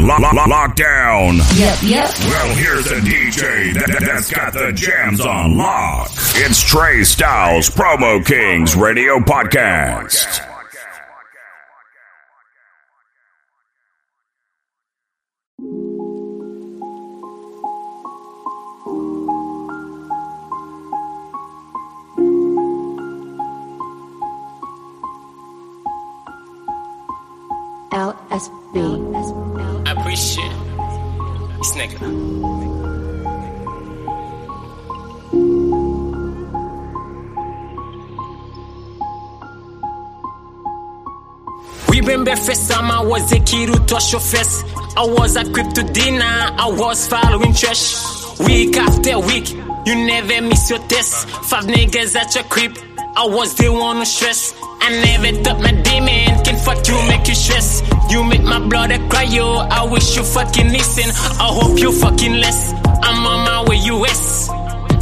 on lo- lo- lockdown. Yep, yep. Well, here's the DJ that, that's got the jams on lock. It's Trey Styles, Promo Kings Radio Podcast. LSB. We remember first time I was a kid who touched your face. I was equipped to dinner, I was following trash. Week after week, you never miss your test. Five niggas at your crib, I was the one who stress. I never thought my demon fuck you, make you stress. You make my blood cry, yo. I wish you fucking listen. I hope you fucking less. I'm on my way, US.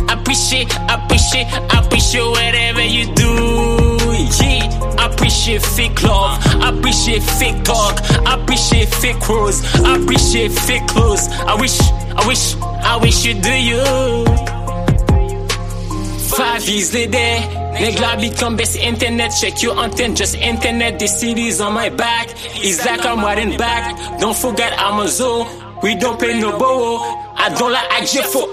Appreciate, appreciate, appreciate whatever you do. Yeah, appreciate fake love, appreciate fake talk, appreciate fake rose, appreciate fake clothes. I wish, I wish, I wish you do you. Five years later, nigga become best internet. Check your antenna, just internet. The city's on my back. It's like I'm riding back. Don't forget I'm a zoo. We don't pay no bow. I don't like for.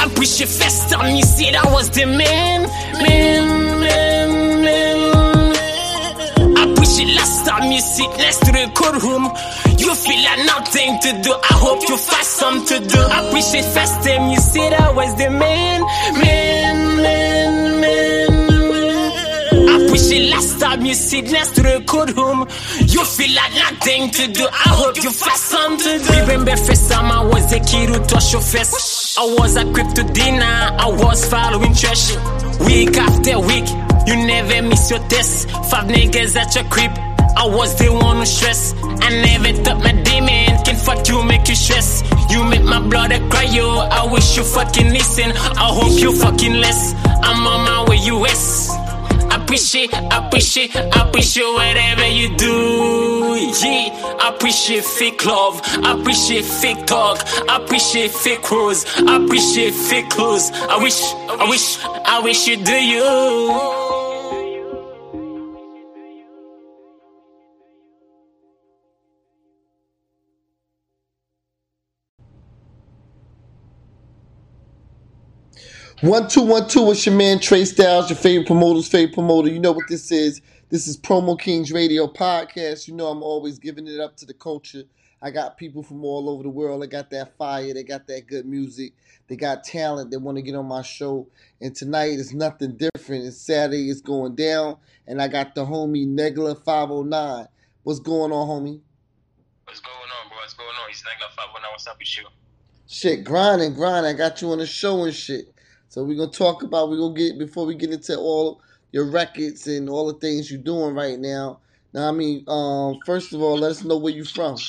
I appreciate first time you said I was the man, man, man, man. I appreciate last time you sit next to the courtroom. You feel like nothing to do. I hope you find something to do. I appreciate first time you said I was the man, you sit next to the courtroom. You feel like nothing to do. I hope you find something to do. Remember first time I was a kid who touched your face. I was equipped to dinner. I was following church. Week after week, you never miss your test. Five niggas at your crib. I was the one who stress. I never thought my demon can fuck you, make you stress. You make my blood cry, yo. I wish you fucking listen. I hope you fucking less. I'm on my way, US. Appreciate, appreciate, appreciate whatever you do. Yeah, appreciate fake love, appreciate fake talk, appreciate fake rose, appreciate fake clothes. I wish, I wish, I wish you do you. One two one two. It's your man Trey Styles, your favorite promoter's favorite promoter. You know what this is? This is Promo Kings Radio Podcast. You know I'm always giving it up to the culture. I got people from all over the world. They got that fire. They got that good music. They got talent. They want to get on my show. And tonight is nothing different. It's Saturday. It's going down. And I got the homie Negla 509. What's going on, homie? What's going on, bro? What's going on? It's Negla 519. What's up with you? Shit, grinding, grinding. I got you on the show and shit. So we're gonna talk about we're gonna get before we get into all your records and all the things you're doing right now. Now I mean, um, first of all, let us know where you're from. So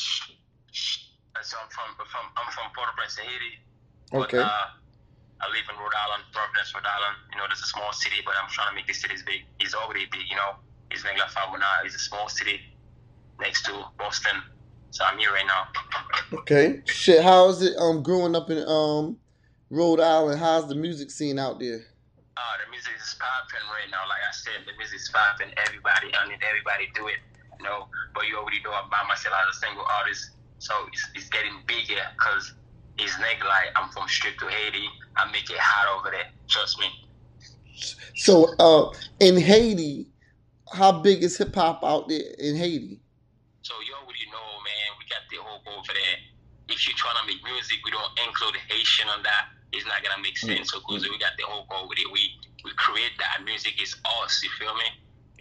I'm from, from I'm from Port-au-Prince, Haiti. But, Okay. uh, I live in Rhode Island, Providence, Rhode Island. You know, it's a small city, but I'm trying to make this city big. It's already big, you know. It's Negla 519. It's a small city next to Boston. So I'm here right now. Okay. Shit, how is it um growing up in um Rhode Island? How's the music scene out there? Uh, the music is popping right now. Like I said, the music is popping. Everybody, I mean, everybody do it. You know, but you already know about myself as a single artist. So it's, it's getting bigger because it's nigga like I'm from strip to Haiti. I make it hot over there. Trust me. So uh in Haiti, how big is hip hop out there in Haiti? So you already know, man. We got the hope over there. If you're trying to make music, we don't include Haitian on that. It's not gonna make sense. So, cause we got the hope over there. We we create that music is us. You feel me?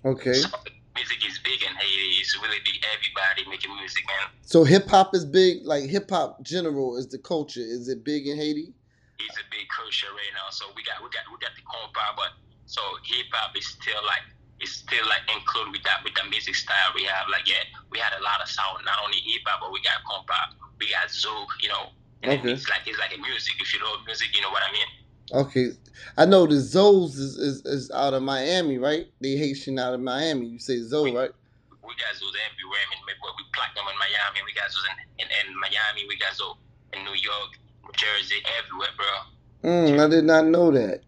Okay. So, music is big in Haiti. It's really big. Everybody making music, man. So hip hop is big, like hip hop general is the culture. Is it big in Haiti? It's a big culture right now. So we got we got we got the compa, but so hip hop is still like it's still like included with that with the music style we have. Like yeah, we had a lot of sound, not only hip hop, but we got compa, we got zouk, you know. Okay. It's like it's like a music. If you know music, you know what I mean. Okay, I know the Zoes is, is, is out of Miami, right? They Haitian out of Miami. You say Zoe, right? We got was everywhere. I mean, we, we platinum in Miami. We got was in, in, in Miami. We guys was in New York, New Jersey, everywhere, bro. Mm, I did not know that.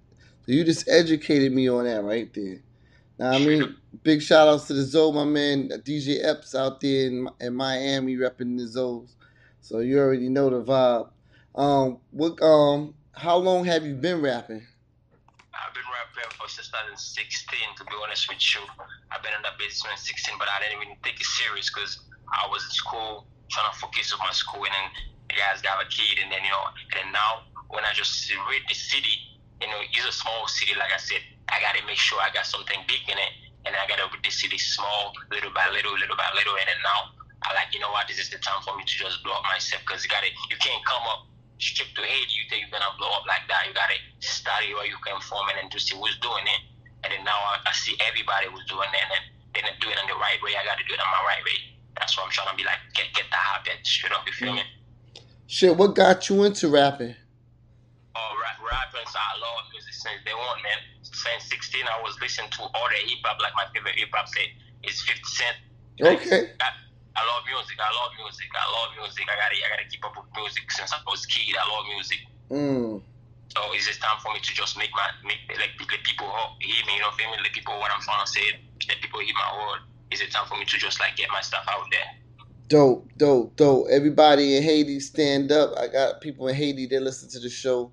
So you just educated me on that right there. Now, I mean, big shout outs to the Zoe, my man DJ Epps out there in, in Miami repping the Zoes. So you already know the vibe. Um, what um, how long have you been rapping? I've been rapping for since 2016, to be honest with you. I've been in business since 16, but I didn't even take it serious because I was in school trying to focus on my school, and then the guys got a kid, and then you know, and now when I just read the city, you know, it's a small city, like I said, I gotta make sure I got something big in it, and I gotta read the city small, little by little, little by little, and then now I like, you know what, this is the time for me to just blow up myself, because you got it. you can't come up straight to hate. you think you're gonna blow up like that. You gotta study where you come from and then to see who's doing it. And then now I, I see everybody who's doing it and then they don't do it in the right way. I gotta do it on my right way. That's what I'm trying to be like, get get the habit straight up, you feel me? Shit, what got you into rapping? Oh, rap, rapping, so I love music since day one, man. Since 16, I was listening to all the hip hop, like my favorite hip hop say is 50 Cent. Okay. I, I love music. I love music. I love music. I gotta, I gotta keep up with music since I was a kid. I love music. Mm. So it's just time for me to just make my make like let people hear me. You know, feel me? Let people what I'm trying to say. Let people hear my word. It's a time for me to just like get my stuff out there. Dope, dope, dope. Everybody in Haiti, stand up. I got people in Haiti that listen to the show.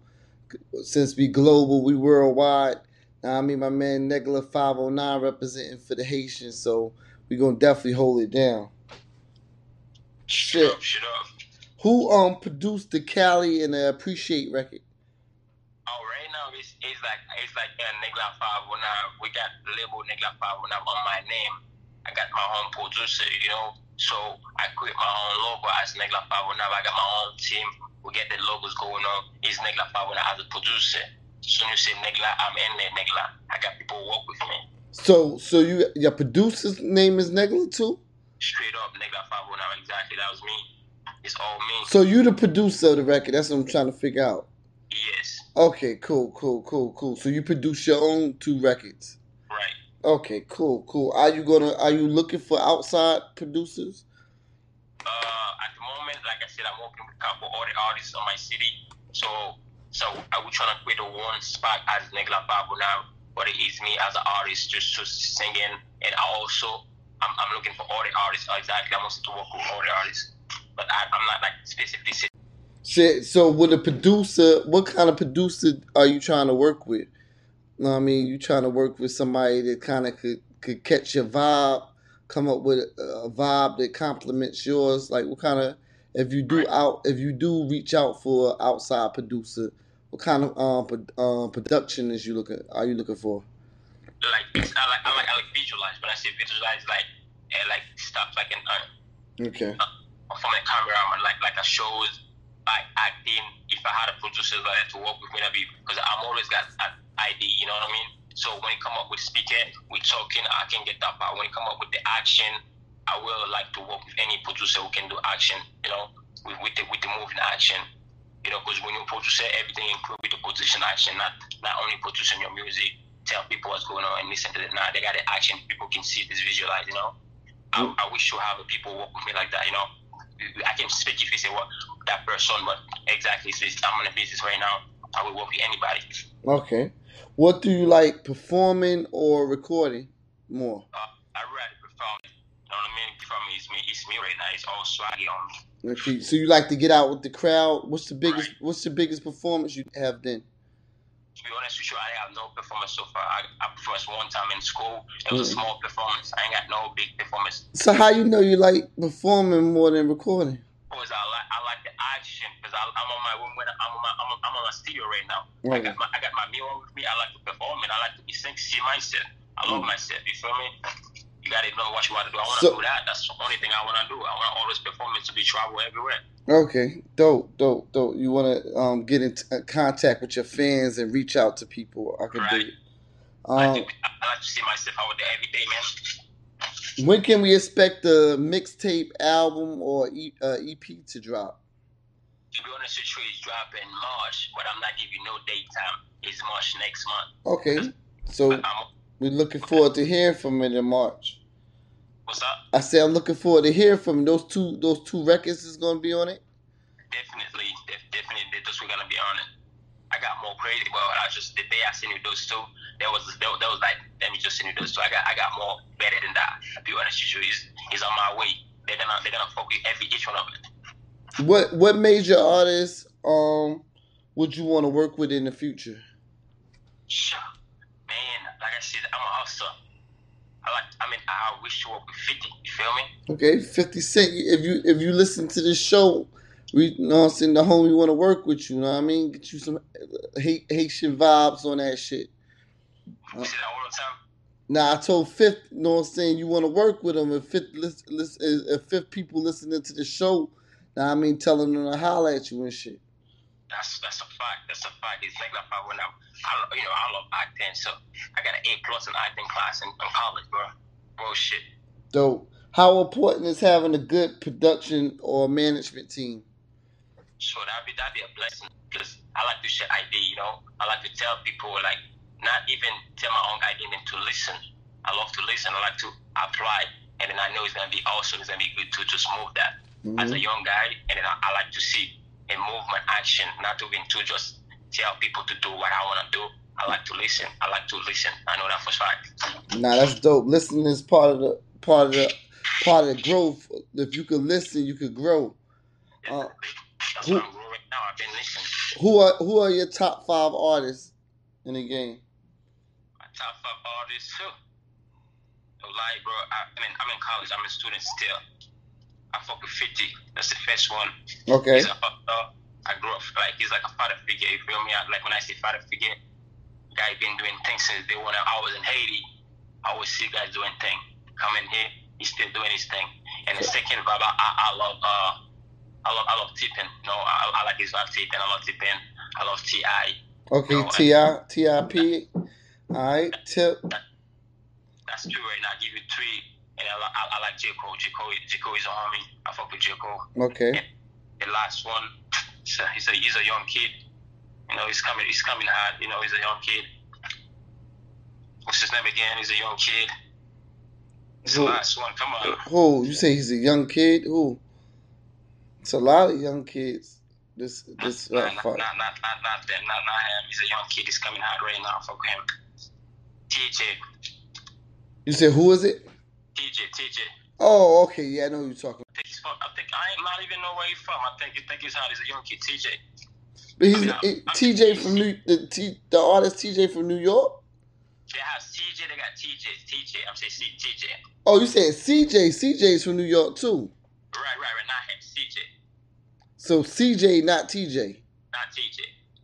Since we global, we worldwide. Now, I mean, my man Negla 509 representing for the Haitians, so we gonna definitely hold it down. Shut Shit. up, shut up. Who um produced the Cali and the Appreciate record? Oh, right now it's, it's like it's like uh, Negla Five One Nine. We got the label Negla Five One Nine on my name. I got my own producer, you know. So I create my own logo as Negla Nine. I got my own team. We get the logos going on. It's Negla Nine as a producer. So when you say Negla, I'm in there, Negla. I got people work with me. So, so you your producer's name is Negla too? Straight up, Nigga Negla Five One Nine. Exactly, that was me. It's all me. So you the producer of the record? That's what I'm trying to figure out. yes, Okay, cool, cool, cool, cool. So you produce your own two records. right. Okay, cool, cool. Are you gonna? Are you looking for outside producers? Uh, at the moment, like I said, I'm working with a couple other artists on my city. So, so I was trying to create a one spot as Negla Babu now, but it is me as an artist just to singing, and I also I'm, I'm looking for all the artists. Exactly, I'm also to work with all the artists, but I, I'm not like specifically Shit. So with a producer, what kind of producer are you trying to work with? You Know what I mean, you trying to work with somebody that kind of could could catch your vibe, come up with a, vibe that complements yours. Like what kind of if you do out if you do reach out for an outside producer, what kind of um, pro- um production is you looking are you looking for? Like I like I like I like visualize. When I say visualize, like uh, like stuff like an uh, Okay. from a cameraman, like like a shows, like acting. If I had a producer like to work with me, that'd be because I'm always got an ID. You know what I mean? So when it come up with speaking, we talking, I can get that part. When it come up with the action, I will like to work with any producer who can do action. You know, with with the with the moving action. You know, because when you produce everything include with the position action, not not only producing your music, tell people what's going on and listen to it. Now they got the action, people can see this, visualize. You know, I, I wish to have people work with me like that. You know, I can speak if you say what that person, but exactly, since I'm in a business right now, I will work with anybody. Okay. What do you like, performing or recording more? Uh, I rather perform. You know what I mean? Perform is me. It's me right now. It's all swaggy on me. Okay, so you like to get out with the crowd. What's the biggest? What's the biggest performance you have then? To be honest with you, I have no performance so far. I, I performed one time in school. It was a Mm. small performance. I ain't got no big performance. So how you know you like performing more than recording? Because I like I like the action. Because I'm on my when I'm on my I'm on, I'm on my studio right now. I got my I got my mirror with me. I like to perform and I like to be see myself. I love Mm. myself. You feel me? You gotta know what you want to do. I want to So- do that. That's the only thing I want to do. I want all this performance to be travel everywhere. Okay, dope, dope, dope. You want to um, get in t- contact with your fans and reach out to people. I can Right. do it. I, like Um, to, I like to see myself out there every day, man. when can we expect the mixtape album or e- uh, EP to drop? To be honest with you, it's dropping March, but I'm not giving no date time. It's March next month. Okay, so we're looking forward to hearing from it in March. What's up? I said I'm looking forward to hear from those two. Those two records is gonna be on it. Definitely, def- definitely, those we're gonna be on it. I got more crazy, but I just the day I seen you those two, that was that, that was like let me just send you those two. I got I got more better than that. To be honest with you, he's, he's on my way. They're gonna they're gonna fuck with every each one of it. What what major artists um would you want to work with in the future? Sure. Man, like I said, I'm a hustler. I like I mean I wish to work with fifty, you feel me? Okay, Fifty Cent. If you if you listen to this show, we you know what I'm saying the homie want to work with you. You know what I mean? Get you some uh, Ha- Haitian vibes on that shit. You say that all the time? Now I told Fifth, you know what I'm saying, you want to work with him. If Fifth, listen, if Fifth people listening to the show, now I mean, telling them to holler at you and shit. That's that's a fact. That's a fact. It's like that when I, I you know I love acting, so I got an A plus in acting class in, in college, bro. Bro, shit. Dope. How important is having a good production or management team? So that'd be that'd be a blessing because I like to share idea. You know, I like to tell people like not even tell my own idea, then to listen. I love to listen. I like to apply, and then I know it's gonna be awesome. It's gonna be good to just move that as a mm-hmm. young guy, and then I, I like to see a movement action, not to even to just tell people to do what I want to do. I like to listen. I like to listen. I know that for fact. Nah, that's dope. Listening is part of the part of the part of the growth. If you could listen, you could grow. Uh, who- what I'm doing right now. I've been listening. who are who are your top five artists in the game? My top five artists too. Lie, bro. I, I mean, I'm in college. I'm a student still. I fuck with 50. That's the first one. Okay. He's a uh, I grew up like he's like a father figure. You feel me? Like when I say father figure, guy been doing things since day one. I was in Haiti. I always see guys doing thing. Coming here, he's still doing his thing. And the second vibe, I, I, love uh, I love I love Tippin. No, I, I like his vibe Tippin. I love Tippin. I love Ti. Okay, No, T.I. T.I.P. All right, Tip. That's true. right now. I give you three. And I, I, I like J. Cole. J. Cole, J. Cole is a homie. I fuck with J. Cole. Okay. The last one, he's a, he's a, he's a young kid. You know, he's coming, he's coming hard. You know, he's a young kid. What's his name again? He's a young kid. It's the last one. Come on. Who? You say he's a young kid? Who? It's a lot of young kids. This this uh, Nah, rap not, fight. not, not, not, not them. Not, not him. He's a young kid. He's coming hard right now. Fuck with him. TJ. You said who is it? TJ. TJ. Oh, okay. Yeah, I know who you're talking. I think, he's from, I think I ain't not even know where he's from. I think you think he's hard. He's a young kid. TJ. But he's I mean, it- TJ from New the T, the artist TJ from New York. They have TJ. They got TJ. TJ. I'm saying C- TJ. Oh, you said CJ. CJ's from New York too. Right, right, right. Not him. CJ. So CJ, not TJ. Not TJ.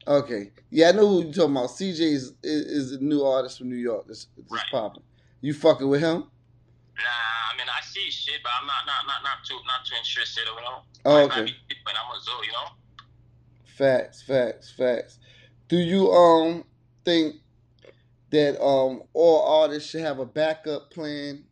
Okay. Yeah, I know who you're talking about. CJ is, is, is a new artist from New York. That's, that's Right. popping. You fucking with him? Nah, I mean I see shit, but I'm not not not not too not too interested, you know. Oh, okay. When I'm a zoo, you know. Facts, facts, facts. Do you um think that um all artists should have a backup plan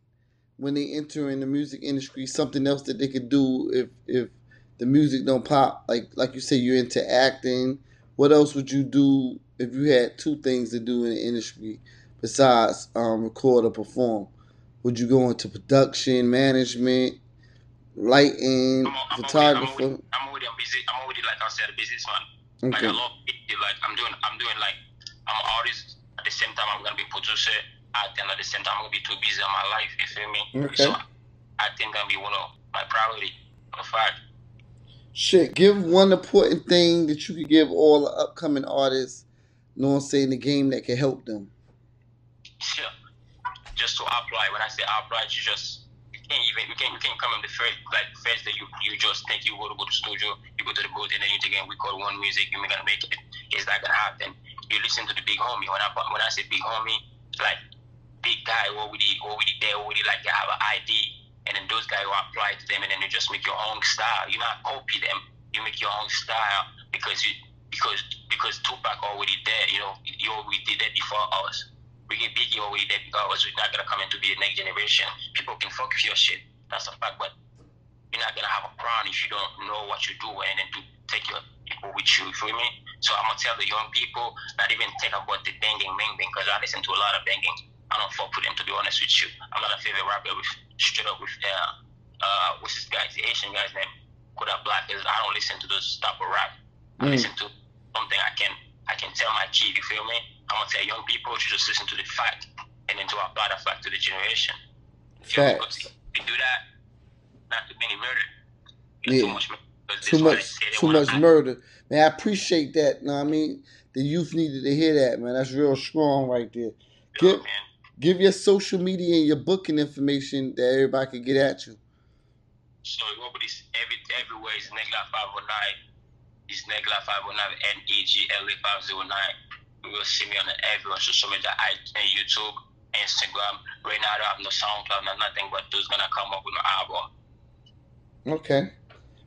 when they enter in the music industry? Something else that they could do if if the music don't pop? Like like you say, you're into acting. What else would you do if you had two things to do in the industry besides um record or perform? Would you go into production, management, lighting, I'm, I'm photographer? already, I'm already I'm busy. I'm already like I said, a businessman. Like Okay. I love it. Like I'm doing I'm doing like I'm an artist. At the same time, I'm gonna be producer. Acting at the same time, I'm gonna be too busy in my life. You feel me? Okay. So I think gonna be one of my priority. In fact, Shit, give one important thing that you could give all the upcoming artists, you know what I'm saying, the game that can help them. Sure. Just to apply. When I say apply, you just you can't even you can't you can't come in the first like first day you you just think you go to go to studio, you go to the booth and then you take and record one music, you're gonna make it. It's not gonna happen. You listen to the big homie. When I when I say big homie, like big guy already already there, already like you have an ID and then those guys will apply to them and then you just make your own style. You not copy them. You make your own style because you because because Tupac already there, you know, he already did that before us. Get Biggie already there because we're not gonna come into be the next generation. People can fuck with your shit. That's a fact, but you're not gonna have a crown if you don't know what you do and then to take your people with you. You feel me? So I'm gonna tell the young people not even think about the banging, bang, bang, because I listen to a lot of banging. I don't fuck with them to be honest with you. I'm not a favorite rapper with straight up with uh, uh what's this guy's the Haitian guy's name? Kodak Black is I don't listen to those type of rap. I Mm. listen to something I can I can tell my kid, you feel me? I'm gonna tell young people to just listen to the fact and then to apply the fact to the generation. You feel me? Facts. If you do that, not too many murder. Yeah. Too much murder. Too this what they much too much murder. Man, I appreciate that. Know what I mean? The youth needed to hear that, man. That's real strong right there. Yeah, Give man. give your social media and your booking information that everybody can get at you. So nobody's every everywhere is Negla five oh nine. It's Negla five oh nine N E G L A five zero nine. You will see me on the every social media I YouTube, Instagram. Right now I don't have no SoundCloud, no nothing, but those gonna come up with an album. Okay.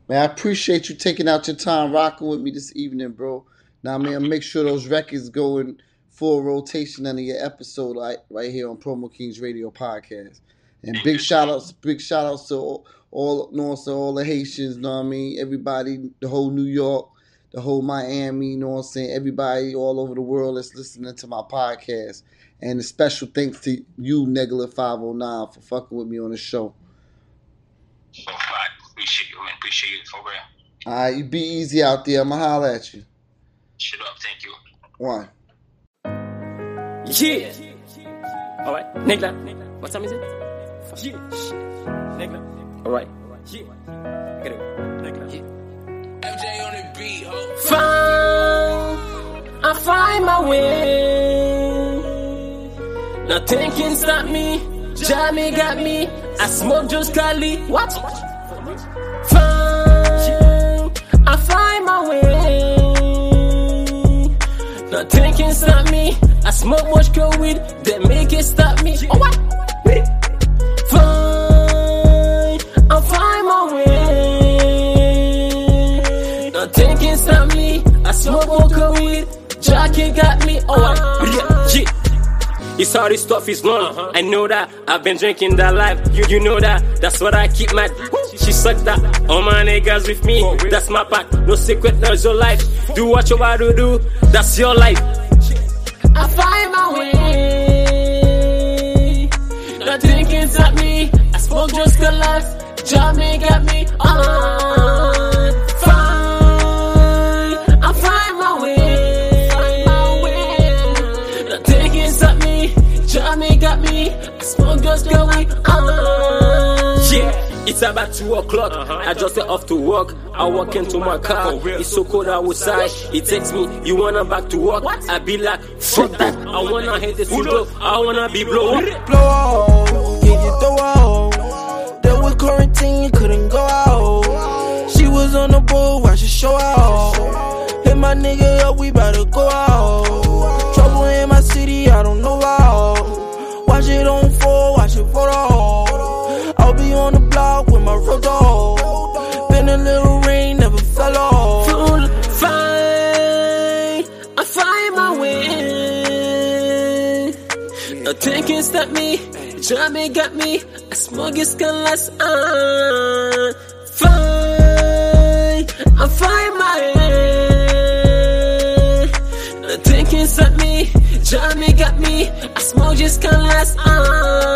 Man, I appreciate you taking out your time rocking with me this evening, bro. Now, man, make sure those records go in full rotation under your episode right, right here on Promo Kings Radio Podcast. And big shout outs, big shout outs to all, all know, what all the Haitians, know what I mean? Everybody, the whole New York, the whole Miami, you know what I'm saying? Everybody all over the world that's listening to my podcast. And a special thanks to you, Negla509, for fucking with me on the show. So I appreciate you, man. Appreciate you for real. All right, you be easy out there. I'm going to holler at you. Shut up, thank you. One. Yeah. All right, Negla. What time is it? Yeah. Negla. All right. Yeah. Get it. Negla. Yeah. Find, I find my way. Nothing can stop me. Jammy got me. I smoke just Cali. What? Find, I find my way. Nothing can stop me. I smoke much cold weed that make it stop me. Oh what? Smoke more cold weed. Jockey got me. Oh, uh-huh. I, yeah. It's all this stuff is long. I know that. I've been drinking that life. You, you know that. That's what I keep my. She sucked that. All my niggas with me. That's my pack. No secret, there's your life. Do what you want to do. That's your life. I find my way. Nothing can stop me. I smoke just the life. Jammy got me on. I smoke just going on. Yeah. It's about two o'clock. I just get off to work. I walk into my car. It's so cold outside. It takes me. You wanna back to work? I be like, fuck that. I wanna hit the studio. I wanna be blown. Blow out, get you throw out. There was quarantine, you couldn't go out. She was on the boat, watch it show out. Hit my nigga up, we better go out. Trouble in my city, I don't know how. Watch it on four, watch it photo. I'll be on the block with my road dog. Been a little rain, never fell off. Full fine. I find my way. Nothing can stop me. Jammy got me. I smoke it last on. Fine. I find my way. Can stop me. Jammy got me. I smoke just can last on.